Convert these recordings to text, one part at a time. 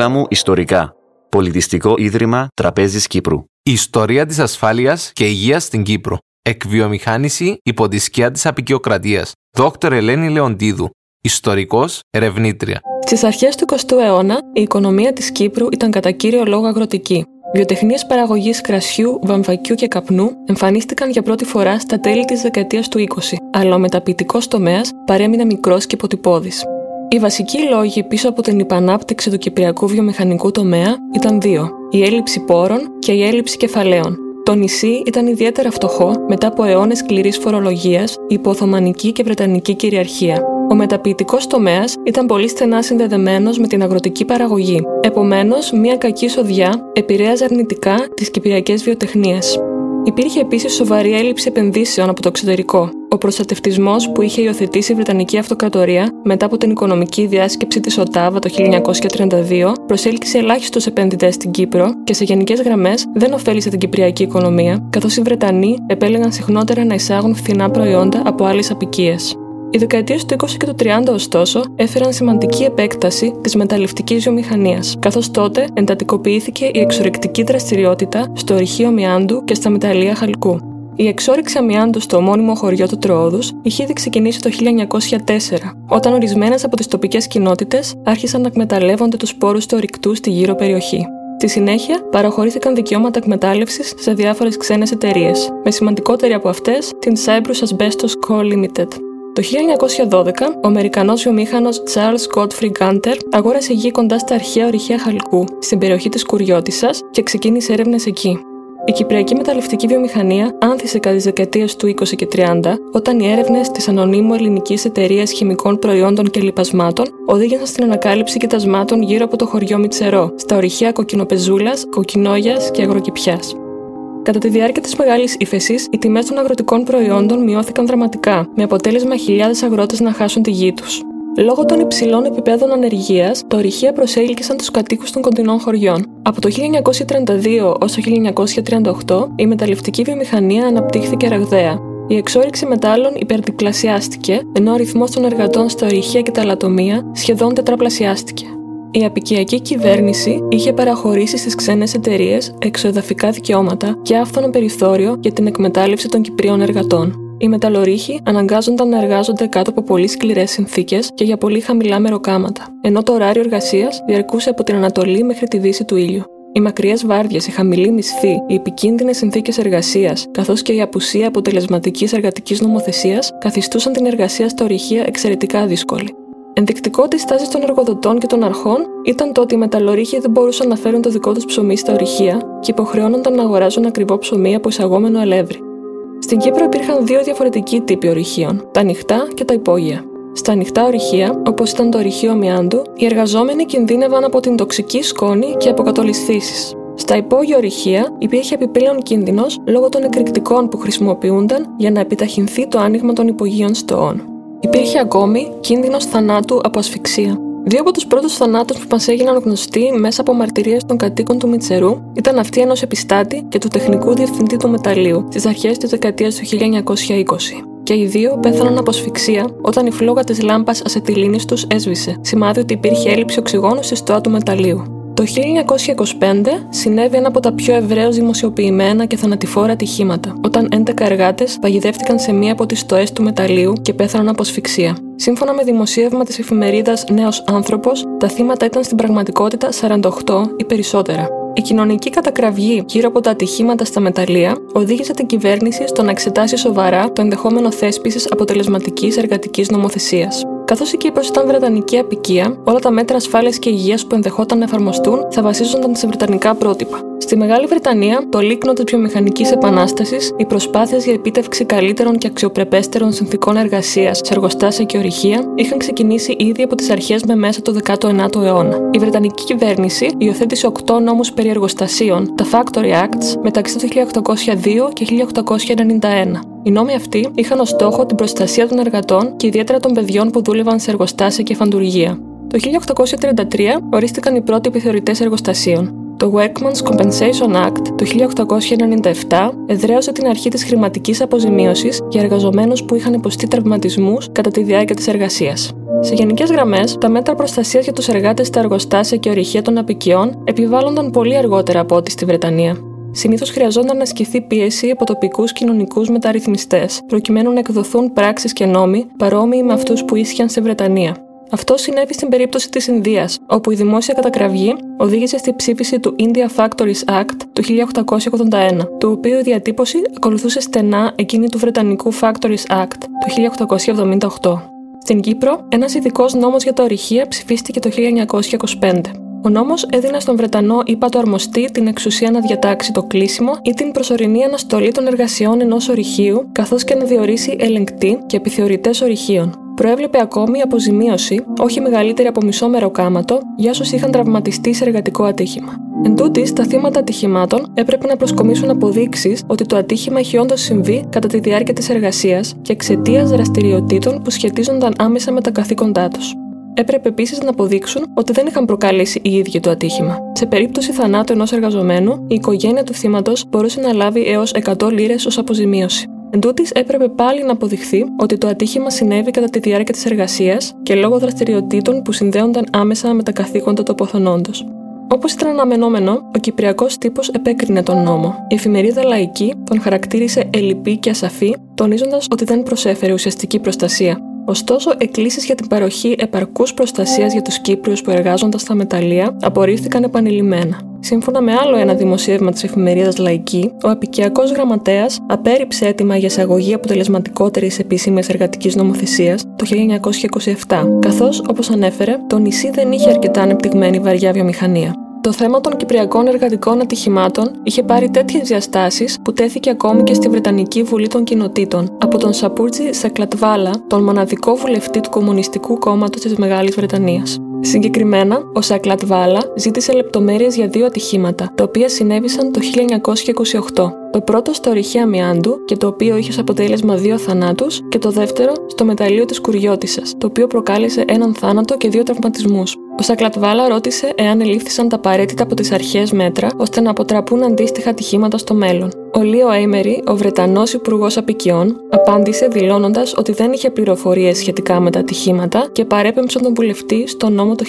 Πύλαμου Ιστορικά. Πολιτιστικό Ίδρυμα Τραπέζης Κύπρου. Η ιστορία της ασφάλειας και υγείας στην Κύπρο. Εκβιομηχάνηση υπό τη σκιά της απεικιοκρατίας. Δόκτωρ Ελένη Λεοντίδου. Ιστορικός, ερευνήτρια. Στις αρχές του 20ου αιώνα, η οικονομία της Κύπρου ήταν κατά κύριο λόγο αγροτική. Βιοτεχνίες παραγωγής κρασιού, βαμβακιού και καπνού εμφανίστηκαν για πρώτη φορά στα τέλη της δεκαετίας του 20, αλλά ο μεταποιητικός τομέας παρέμεινε μικρός και ποτυπώδη. Οι βασικοί λόγοι πίσω από την υπανάπτυξη του κυπριακού βιομηχανικού τομέα ήταν δύο: η έλλειψη πόρων και η έλλειψη κεφαλαίων. Το νησί ήταν ιδιαίτερα φτωχό μετά από αιώνες σκληρής φορολογίας υπό Οθωμανική και Βρετανική κυριαρχία. Ο μεταποιητικός τομέας ήταν πολύ στενά συνδεδεμένος με την αγροτική παραγωγή. Επομένως, μια κακή σοδιά επηρέαζε αρνητικά τις κυπριακές βιοτεχνίες. Υπήρχε επίσης σοβαρή έλλειψη επενδύσεων από το εξωτερικό. Ο προστατευτισμός που είχε υιοθετήσει η Βρετανική Αυτοκρατορία μετά από την οικονομική διάσκεψη της Οτάβα το 1932 προσέλκυσε ελάχιστους επενδυτές στην Κύπρο και σε γενικές γραμμές δεν ωφέλησε την κυπριακή οικονομία, καθώς οι Βρετανοί επέλεγαν συχνότερα να εισάγουν φθηνά προϊόντα από άλλες απικίες. Οι δεκαετίες του 20 και του 30, ωστόσο, έφεραν σημαντική επέκταση της μεταλλευτικής βιομηχανίας, καθώς τότε εντατικοποιήθηκε η εξορρεκτική δραστηριότητα στο ορυχείο Μιάντου και στα μεταλλεία Χαλκού. Η εξόριξη αμοιάντου στο ομώνυμο χωριό του Τροόδους είχε ήδη ξεκινήσει το 1904, όταν ορισμένες από τις τοπικές κοινότητες άρχισαν να εκμεταλλεύονται τους σπόρους του ορυκτού στη γύρω περιοχή. Στη συνέχεια, παραχωρήθηκαν δικαιώματα εκμετάλλευσης σε διάφορες ξένες εταιρείες, με σημαντικότερη από αυτές την Cyprus Asbestos Co. Limited. Το 1912, ο Αμερικανός βιομήχανος Charles Godfrey Gunter αγόρασε γη κοντά στα αρχαία ορυχεία Χαλκού, στην περιοχή της Κουριώτησα και ξεκίνησε έρευνες εκεί. Η κυπριακή μεταλλευτική βιομηχανία άνθησε κατά τις δεκαετίες του 20 και 30, όταν οι έρευνες της ανωνύμου ελληνικής εταιρείας χημικών προϊόντων και λοιπασμάτων οδήγησαν στην ανακάλυψη κοιτασμάτων γύρω από το χωριό Μιτσερό, στα ορυχεία Κοκκινοπεζούλας, Κοκκινόγιας και Αγροκυπιά. Κατά τη διάρκεια της μεγάλης ύφεσης, οι τιμές των αγροτικών προϊόντων μειώθηκαν δραματικά, με αποτέλεσμα χιλιάδες αγρότες να χάσουν τη γη τους. Λόγω των υψηλών επιπέδων ανεργίας, τα ορυχεία προσέλκυσαν τους κατοίκους των κοντινών χωριών. Από το 1932 ω το 1938, η μεταλλευτική βιομηχανία αναπτύχθηκε ραγδαία. Η εξόριξη μετάλλων υπερδιπλασιάστηκε, ενώ ο αριθμό των εργατών στα ορυχεία και τα λατομεία σχεδόν τετραπλασιάστηκε. Η απικιακή κυβέρνηση είχε παραχωρήσει στις ξένες εταιρείες εξοεδαφικά δικαιώματα και άφθονο περιθώριο για την εκμετάλλευση των Κυπρίων εργατών. Οι μεταλλορύχοι αναγκάζονταν να εργάζονται κάτω από πολύ σκληρές συνθήκες και για πολύ χαμηλά μεροκάματα, ενώ το ωράριο εργασίας διαρκούσε από την Ανατολή μέχρι τη δύση του ήλιου. Οι μακριές βάρδιες, η χαμηλή μισθή, οι επικίνδυνες συνθήκες εργασίας, καθώς και η απουσία αποτελεσματικής εργατικής νομοθεσίας καθιστούσαν την εργασία στα ορυχεία εξαιρετικά δύσκολη. Ενδεικτικό της τάσης των εργοδοτών και των αρχών ήταν το ότι οι μεταλλορύχοι δεν μπορούσαν να φέρουν το δικό τους ψωμί στα ορυχεία και υποχρεώνονταν να αγοράζουν ακριβό ψωμί από εισαγόμενο αλεύρι. Στην Κύπρο υπήρχαν δύο διαφορετικοί τύποι ορυχείων, τα ανοιχτά και τα υπόγεια. Στα ανοιχτά ορυχεία, όπως ήταν το ορυχείο Μιάντου, οι εργαζόμενοι κινδύνευαν από την τοξική σκόνη και από κατολισθήσει. Στα υπόγεια ορυχεία υπήρχε επιπλέον κίνδυνος λόγω των εκρηκτικών που χρησιμοποιούνταν για να επιταχυνθεί το άνοιγμα των υπογείων στοών. Υπήρχε ακόμη κίνδυνος θανάτου από ασφυξία. Δύο από τους πρώτους θανάτους που μας έγιναν γνωστοί μέσα από μαρτυρίες των κατοίκων του Μιτσερού ήταν αυτή ενός επιστάτη και του τεχνικού διευθυντή του μεταλλίου στις αρχές της δεκαετίας του 1920. Και οι δύο πέθαναν από ασφυξία όταν η φλόγα της λάμπας ασετηλίνη τους έσβησε, σημάδι ότι υπήρχε έλλειψη οξυγόνου στη στοά του μεταλλίου. Το 1925 συνέβη ένα από τα πιο ευρέω δημοσιοποιημένα και θανατηφόρα ατυχήματα, όταν 11 εργάτες παγιδεύτηκαν σε μία από τις στοές του μεταλλίου και πέθαναν από ασφυξία. Σύμφωνα με δημοσίευμα της εφημερίδας Νέος Άνθρωπος, τα θύματα ήταν στην πραγματικότητα 48 ή περισσότερα. Η κοινωνική κατακραυγή γύρω από τα ατυχήματα στα μεταλλεία οδήγησε την κυβέρνηση στο να εξετάσει σοβαρά το ενδεχόμενο θέσπισης αποτελεσματικής εργατικής νομοθεσίας. Καθώς η Κύπρο ήταν βρετανική απικία, όλα τα μέτρα ασφάλειας και υγείας που ενδεχόταν να εφαρμοστούν θα βασίζονταν σε βρετανικά πρότυπα. Στη Μεγάλη Βρετανία, το λίκνο της βιομηχανικής επανάστασης, οι προσπάθειες για επίτευξη καλύτερων και αξιοπρεπέστερων συνθήκων εργασίας σε εργοστάσια και ορυχεία είχαν ξεκινήσει ήδη από τις αρχές με μέσα του 19ου αιώνα. Η Βρετανική κυβέρνηση υιοθέτησε 8 νόμους περί εργοστασίων, τα Factory Acts, μεταξύ του 1802 και 1891. Οι νόμοι αυτοί είχαν ως στόχο την προστασία των εργατών και ιδιαίτερα των παιδιών που δούλευαν σε εργοστάσια και φαντουργία. Το 1833 ορίστηκαν οι πρώτοι επιθεωρητές εργοστασίων. Το Workman's Compensation Act το 1897 εδραίωσε την αρχή της χρηματικής αποζημίωσης για εργαζομένους που είχαν υποστεί τραυματισμούς κατά τη διάρκεια της εργασίας. Σε γενικές γραμμές, τα μέτρα προστασίας για τους εργάτες στα εργοστάσια και ορυχεία των απικιών επιβάλλονταν πολύ αργότερα από ό,τι στη Βρετανία. Συνήθως χρειαζόταν να ασκηθεί πίεση από τοπικούς κοινωνικούς μεταρρυθμιστές, προκειμένου να εκδοθούν πράξεις και νόμοι παρόμοιοι με αυτούς που ίσχυαν στη Βρετανία. Αυτό συνέβη στην περίπτωση της Ινδίας, όπου η δημόσια κατακραυγή οδήγησε στη ψήφιση του India Factories Act του 1881, το οποίο η διατύπωση ακολουθούσε στενά εκείνη του Βρετανικού Factories Act του 1878. Στην Κύπρο, ένας ειδικός νόμος για τα ορυχεία ψηφίστηκε το 1925. Ο νόμος έδινε στον Βρετανό ύπατο αρμοστή την εξουσία να διατάξει το κλείσιμο ή την προσωρινή αναστολή των εργασιών ενός ορυχείου, καθώς και να διορίσει ελεγκτή και επιθεωρητές ορυχείων. Προέβλεπε ακόμη αποζημίωση, όχι μεγαλύτερη από μισό μεροκάματο, για όσους είχαν τραυματιστεί σε εργατικό ατύχημα. Εν τούτης, τα θύματα ατυχημάτων έπρεπε να προσκομίσουν αποδείξεις ότι το ατύχημα έχει όντως συμβεί κατά τη διάρκεια της εργασίας και εξαιτίας δραστηριοτήτων που σχετίζονταν άμεσα με τα καθήκοντά τους. Έπρεπε επίσης να αποδείξουν ότι δεν είχαν προκαλέσει οι ίδιοι το ατύχημα. Σε περίπτωση θανάτου ενός εργαζομένου, η οικογένεια του θύματος μπορούσε να λάβει έως 100 λίρες ως αποζημίωση. Εν τούτης, έπρεπε πάλι να αποδειχθεί ότι το ατύχημα συνέβη κατά τη διάρκεια της εργασίας και λόγω δραστηριοτήτων που συνδέονταν άμεσα με τα καθήκοντα του αποθονόντο. Όπως ήταν αναμενόμενο, ο Κυπριακός τύπος επέκρινε τον νόμο. Η εφημερίδα Λαϊκή τον χαρακτήρισε ελλειπή και ασαφή, τονίζοντας ότι δεν προσέφερε ουσιαστική προστασία. Ωστόσο, εκκλήσεις για την παροχή επαρκούς προστασίας για τους Κύπριους που εργάζονταν στα μεταλλεία απορρίφθηκαν επανειλημμένα. Σύμφωνα με άλλο ένα δημοσίευμα της εφημερίδας Λαϊκή, ο απικιακός γραμματέας απέρριψε έτοιμα για εισαγωγή αποτελεσματικότερης επίσημης εργατικής νομοθεσίας το 1927, καθώς, όπως ανέφερε, το νησί δεν είχε αρκετά ανεπτυγμένη βαριά βιομηχανία. Το θέμα των κυπριακών εργατικών ατυχημάτων είχε πάρει τέτοιες διαστάσεις που τέθηκε ακόμη και στη Βρετανική Βουλή των Κοινοτήτων από τον Σαπούρτζη Σακλατβάλα, τον μοναδικό βουλευτή του Κομμουνιστικού Κόμματος της Μεγάλης Βρετανίας. Συγκεκριμένα, ο Σακλάτ Βάλα ζήτησε λεπτομέρειες για δύο ατυχήματα, τα οποία συνέβησαν το 1928. Το πρώτο στο ορυχεία Μιάντου και το οποίο είχε ως αποτέλεσμα δύο θανάτους και το δεύτερο στο μεταλλείο της Κουριώτισσας, το οποίο προκάλεσε έναν θάνατο και δύο τραυματισμούς. Ο Σακλατβάλα ρώτησε εάν ελήφθησαν τα απαραίτητα από τις αρχές μέτρα ώστε να αποτραπούν αντίστοιχα ατυχήματα στο μέλλον. Ο Λίο Έιμερι, ο Βρετανός Υπουργός Απικιών, απάντησε δηλώνοντας ότι δεν είχε πληροφορίες σχετικά με τα ατυχήματα και παρέπεμψε τον βουλευτή στο νόμο το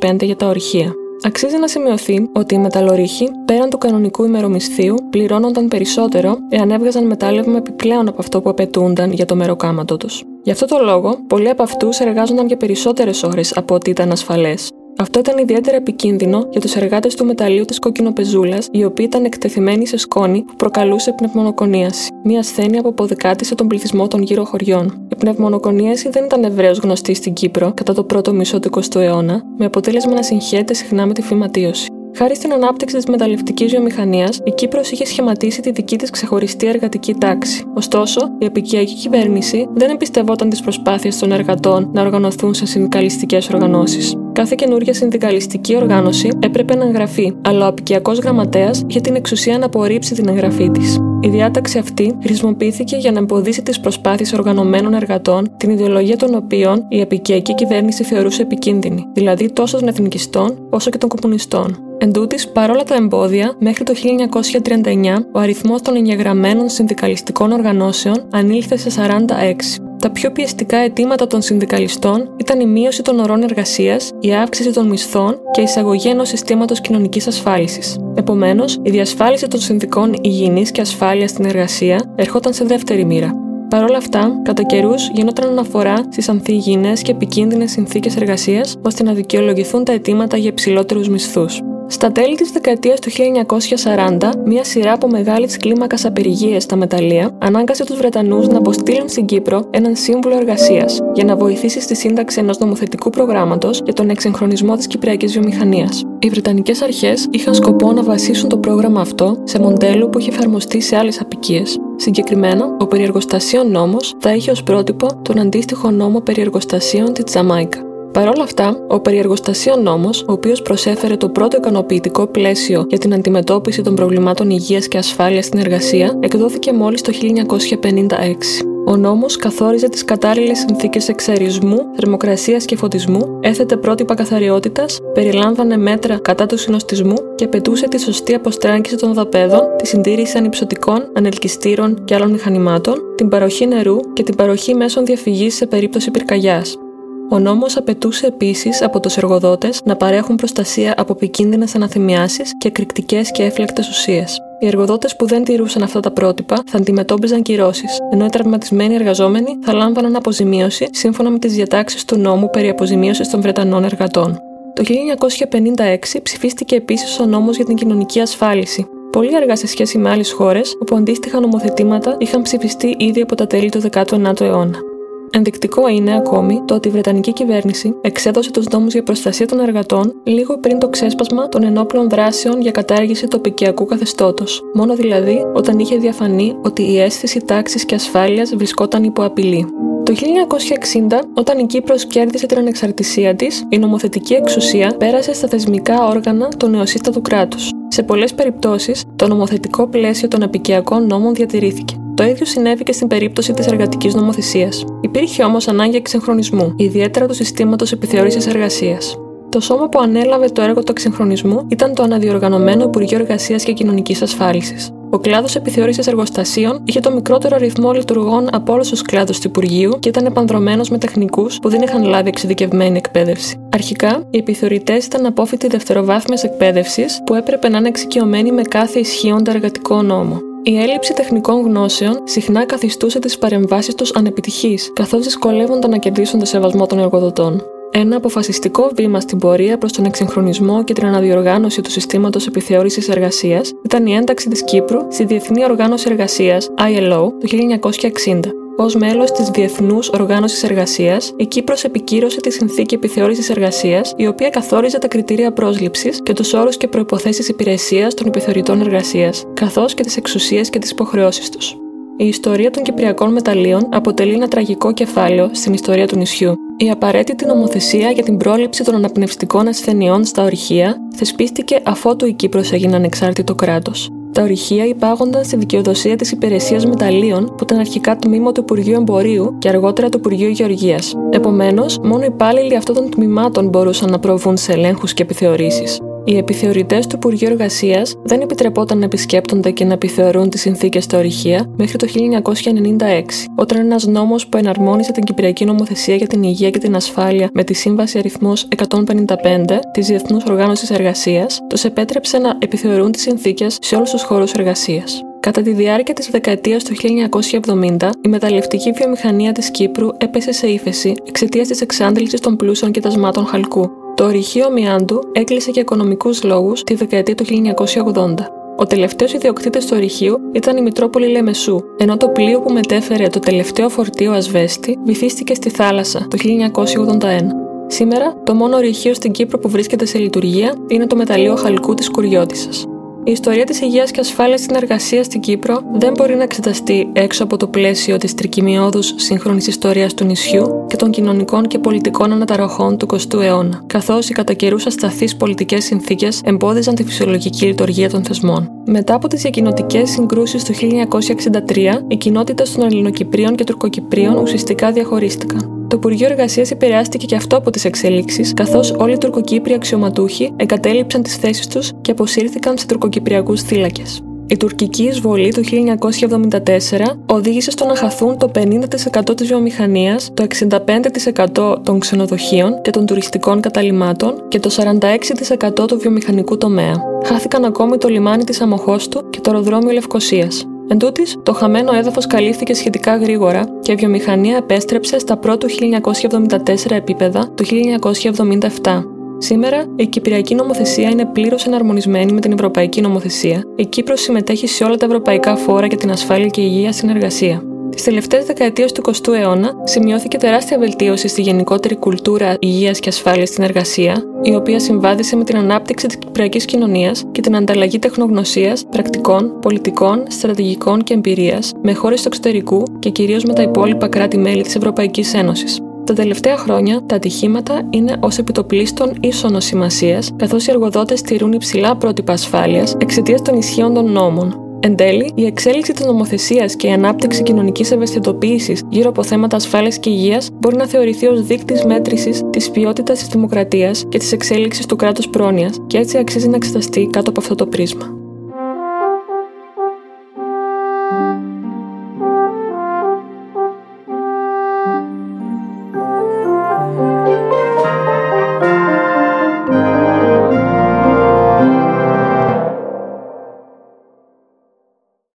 1925 για τα ορυχεία. Αξίζει να σημειωθεί ότι οι μεταλλορύχοι, πέραν του κανονικού ημερομισθίου, πληρώνονταν περισσότερο εάν έβγαζαν μετάλλευμα επιπλέον από αυτό που απαιτούνταν για το μεροκάματο τους. Γι' αυτό το λόγο, πολλοί από αυτούς εργάζονταν για περισσότερες ώρες από ό,τι ήταν ασφαλές. Αυτό ήταν ιδιαίτερα επικίνδυνο για τους εργάτες του μεταλλείου της κοκκινοπεζούλας, οι οποίοι ήταν εκτεθειμένοι σε σκόνη που προκαλούσε πνευμονοκονίαση, μια ασθένεια που αποδεκάτησε τον πληθυσμό των γύρω χωριών. Η πνευμονοκονίαση δεν ήταν ευρέως γνωστή στην Κύπρο κατά το πρώτο μισό του 20ου αιώνα, με αποτέλεσμα να συγχαίρεται συχνά με τη φυματίωση. Χάρη στην ανάπτυξη της μεταλλευτικής βιομηχανίας, η Κύπρος είχε σχηματίσει τη δική της ξεχωριστή εργατική τάξη. Ωστόσο, η επικιακή κυβέρνηση δεν εμπιστευόταν τις προσπάθειες των εργατών να οργανωθούν σε συνδικαλιστικέ οργανώσεις. Κάθε καινούργια συνδικαλιστική οργάνωση έπρεπε να εγγραφεί, αλλά ο απικιακός γραμματέας είχε την εξουσία να απορρίψει την εγγραφή της. Η διάταξη αυτή χρησιμοποιήθηκε για να εμποδίσει τις προσπάθειες οργανωμένων εργατών, την ιδεολογία των οποίων η επικιακή κυβέρνηση θεωρούσε επικίνδυνη, δηλαδή τόσο των εθνικιστών όσο και των κομμουνιστών. Εν τούτης, παρόλα τα εμπόδια, μέχρι το 1939 ο αριθμός των εγγεγραμμένων συνδικαλιστικών οργανώσεων ανήλθε σε 46. Τα πιο πιεστικά αιτήματα των συνδικαλιστών ήταν η μείωση των ωρών εργασίας, η αύξηση των μισθών και η εισαγωγή ενός συστήματος κοινωνικής ασφάλισης. Επομένως, η διασφάλιση των συνδικών υγιεινής και ασφάλειας στην εργασία ερχόταν σε δεύτερη μοίρα. Παρ' όλα αυτά, κατά καιρούς γινόταν αναφορά στις ανθυγιεινές και επικίνδυνες συνθήκες εργασίας ώστε να δικαιολογηθούν τα αιτήματα για υψηλότερους μισθούς. Στα τέλη της δεκαετίας του 1940, μια σειρά από μεγάλης κλίμακας απεργίες στα μεταλλεία ανάγκασε τους Βρετανούς να αποστείλουν στην Κύπρο έναν σύμβουλο εργασίας για να βοηθήσει στη σύνταξη ενός νομοθετικού προγράμματος για τον εξυγχρονισμό της κυπριακής βιομηχανίας. Οι Βρετανικές αρχές είχαν σκοπό να βασίσουν το πρόγραμμα αυτό σε μοντέλο που είχε εφαρμοστεί σε άλλες απικίες. Συγκεκριμένα, ο περιεργοστασίων νόμος θα είχε ως πρότυπο τον αντίστοιχο νόμο περιεργοστασίων της Τζαμάικα. Παρ' όλα αυτά, ο περιεργοστασίων νόμος, ο οποίος προσέφερε το πρώτο ικανοποιητικό πλαίσιο για την αντιμετώπιση των προβλημάτων υγείας και ασφάλειας στην εργασία, εκδόθηκε μόλις το 1956. Ο νόμος καθόριζε τις κατάλληλες συνθήκες εξαρισμού, θερμοκρασίας και φωτισμού, έθετε πρότυπα καθαριότητας, περιλάμβανε μέτρα κατά του συνοστισμού και απαιτούσε τη σωστή αποστράγγιση των δαπέδων, τη συντήρηση ανυψωτικών, ανελκυστήρων και άλλων μηχανημάτων, την παροχή νερού και την παροχή μέσων διαφυγής σε περίπτωση πυρκαγιάς. Ο νόμος απαιτούσε επίσης από τους εργοδότες να παρέχουν προστασία από επικίνδυνες αναθυμιάσεις και εκρηκτικές και έφλεκτες ουσίες. Οι εργοδότες που δεν τηρούσαν αυτά τα πρότυπα θα αντιμετώπιζαν κυρώσεις, ενώ οι τραυματισμένοι εργαζόμενοι θα λάμβαναν αποζημίωση σύμφωνα με τις διατάξεις του νόμου περί αποζημίωσης των Βρετανών εργατών. Το 1956 ψηφίστηκε επίσης ο νόμος για την κοινωνική ασφάλιση, πολύ αργά σε σχέση με άλλες χώρες όπου αντίστοιχα νομοθετήματα είχαν ψηφιστεί ήδη από τα τέλη του 19ου αιώνα. Ενδεικτικό είναι ακόμη το ότι η Βρετανική κυβέρνηση εξέδωσε τους νόμου για προστασία των εργατών λίγο πριν το ξέσπασμα των ενόπλων δράσεων για κατάργηση τοπικιακού καθεστώτος, μόνο δηλαδή όταν είχε διαφανεί ότι η αίσθηση τάξης και ασφάλειας βρισκόταν υπό απειλή. Το 1960, όταν η Κύπρος κέρδισε την ανεξαρτησία της, η νομοθετική εξουσία πέρασε στα θεσμικά όργανα του νεοσύστατου κράτους. Σε πολλές περιπτώσεις, το νομοθετικό πλαίσιο των απικιακών νόμων διατηρήθηκε. Το ίδιο συνέβη και στην περίπτωση της εργατικής νομοθεσίας. Υπήρχε όμως ανάγκη εξυγχρονισμού, ιδιαίτερα του συστήματος επιθεώρησης εργασίας. Το σώμα που ανέλαβε το έργο του εξυγχρονισμού ήταν το αναδιοργανωμένο Υπουργείο Εργασίας και Κοινωνικής Ασφάλισης. Ο κλάδος επιθεώρησης εργοστασίων είχε το μικρότερο αριθμό λειτουργών από όλους τους κλάδους του Υπουργείου και ήταν επανδρομένος με τεχνικούς που δεν είχαν λάβει εξειδικευμένη εκπαίδευση. Αρχικά, οι επιθεωρητές ήταν απόφοιτοι δευτεροβάθμιας εκπαίδευσης που έπρεπε να είναι εξοικειωμένοι με κάθε ισχύοντα εργατικό νόμο. Η έλλειψη τεχνικών γνώσεων συχνά καθιστούσε τις παρεμβάσεις τους ανεπιτυχείς, καθώς δυσκολεύονταν να κερδίσουν το σεβασμό των εργοδοτών. Ένα αποφασιστικό βήμα στην πορεία προς τον εξυγχρονισμό και την αναδιοργάνωση του συστήματος επιθεώρησης εργασίας ήταν η ένταξη της Κύπρου στη Διεθνή Οργάνωση Εργασίας ILO το 1960. Ω μέλος της Διεθνούς Οργάνωσης Εργασίας, η Κύπρο επικύρωσε τη Συνθήκη Επιθεώρησης Εργασίας, η οποία καθόριζε τα κριτήρια πρόσληψης και τους όρους και προποθέσει υπηρεσίας των επιθεωρητών εργασίας, καθώς και τις εξουσίες και τις υποχρεώσεις τους. Η ιστορία των Κυπριακών μεταλλίων αποτελεί ένα τραγικό κεφάλαιο στην ιστορία του νησιού. Η απαραίτητη νομοθεσία για την πρόληψη των αναπνευστικών ασθενειών στα ορυχεία θεσπίστηκε αφότου η Κύπρος έγινε ανεξάρτητο κράτος. Τα ορυχεία υπάγονταν στη δικαιοδοσία της Υπηρεσίας Μεταλλίων, που ήταν αρχικά τμήμα του Υπουργείου Εμπορίου και αργότερα του Υπουργείου Γεωργίας. Επομένως, μόνο οι υπάλληλοι αυτών των τμήματων μπορούσαν να προβούν σε ελέγχους και επιθεωρήσεις. Οι επιθεωρητές του Υπουργείου Εργασίας δεν επιτρεπόταν να επισκέπτονται και να επιθεωρούν τις συνθήκες στα ορυχεία μέχρι το 1996, όταν ένας νόμος που εναρμόνισε την Κυπριακή Νομοθεσία για την Υγεία και την Ασφάλεια με τη Σύμβαση αριθμός 155 της Διεθνούς Οργάνωσης Εργασίας, τους επέτρεψε να επιθεωρούν τις συνθήκες σε όλους τους χώρους εργασίας. Κατά τη διάρκεια της δεκαετίας του 1970, η μεταλλευτική βιομηχανία της Κύπρου έπεσε σε ύφεση εξαιτίας της εξάντλησης των πλούσιων κοιτασμάτων χαλκού. Το ορυχείο Μιάντου έκλεισε για οικονομικούς λόγους τη δεκαετία του 1980. Ο τελευταίος ιδιοκτήτης του ορυχείου ήταν η Μητρόπολη Λεμεσού, ενώ το πλοίο που μετέφερε το τελευταίο φορτίο ασβέστη βυθίστηκε στη θάλασσα το 1981. Σήμερα, το μόνο ορυχείο στην Κύπρο που βρίσκεται σε λειτουργία είναι το μεταλλείο χαλκού της Κουριώτησα. Η ιστορία της υγείας και ασφάλειας στην εργασία στην Κύπρο δεν μπορεί να εξεταστεί έξω από το πλαίσιο της τρικυμιώδους σύγχρονης ιστορίας του νησιού και των κοινωνικών και πολιτικών αναταραχών του 20ου αιώνα, καθώς οι κατά καιρούς ασταθείς πολιτικές συνθήκες εμπόδιζαν τη φυσιολογική λειτουργία των θεσμών. Μετά από τις διακοινωτικές συγκρούσεις του 1963, οι κοινότητες των Ελληνοκυπρίων και Τουρκοκυπρίων ουσιαστικά διαχωρίστηκαν. Το Υπουργείο Εργασίας επηρεάστηκε και αυτό από τις εξελίξεις, καθώς όλοι οι τουρκοκύπριοι αξιωματούχοι εγκατέλειψαν τις θέσεις τους και αποσύρθηκαν σε τουρκοκυπριακούς θύλακες. Η τουρκική εισβολή του 1974 οδήγησε στο να χαθούν το 50% της βιομηχανίας, το 65% των ξενοδοχείων και των τουριστικών καταλημάτων και το 46% του βιομηχανικού τομέα. Χάθηκαν ακόμη το λιμάνι της Αμοχώστου και το αεροδρόμιο Λευκοσίας. Εν τούτης, το χαμένο έδαφος καλύφθηκε σχετικά γρήγορα και η βιομηχανία επέστρεψε στα πρώτου 1974 επίπεδα το 1977. Σήμερα, η Κυπριακή νομοθεσία είναι πλήρως εναρμονισμένη με την Ευρωπαϊκή νομοθεσία. Η Κύπρος συμμετέχει σε όλα τα ευρωπαϊκά φόρα για την ασφάλεια και υγεία στην εργασία. Τι τελευταίες δεκαετίες του 20ου αιώνα σημειώθηκε τεράστια βελτίωση στη γενικότερη κουλτούρα υγείας και ασφάλειας στην εργασία, η οποία συμβάδισε με την ανάπτυξη της κυπριακής κοινωνίας και την ανταλλαγή τεχνογνωσίας, πρακτικών, πολιτικών, στρατηγικών και εμπειρίας με χώρες του εξωτερικού και κυρίως με τα υπόλοιπα κράτη-μέλη της Ευρωπαϊκής Ένωσης. Τα τελευταία χρόνια, τα ατυχήματα είναι ως επιτοπλίστων ίσονος σημασίας, καθώς οι εργοδότες τηρούν υψηλά πρότυπα ασφάλειας εξαιτίας των ισχύων των νόμων, Εν τέλει, η εξέλιξη της νομοθεσίας και η ανάπτυξη κοινωνικής ευαισθητοποίησης γύρω από θέματα ασφάλειας και υγείας μπορεί να θεωρηθεί ως δείκτης μέτρησης της ποιότητας της δημοκρατίας και της εξέλιξης του κράτους πρόνοιας και έτσι αξίζει να εξεταστεί κάτω από αυτό το πρίσμα.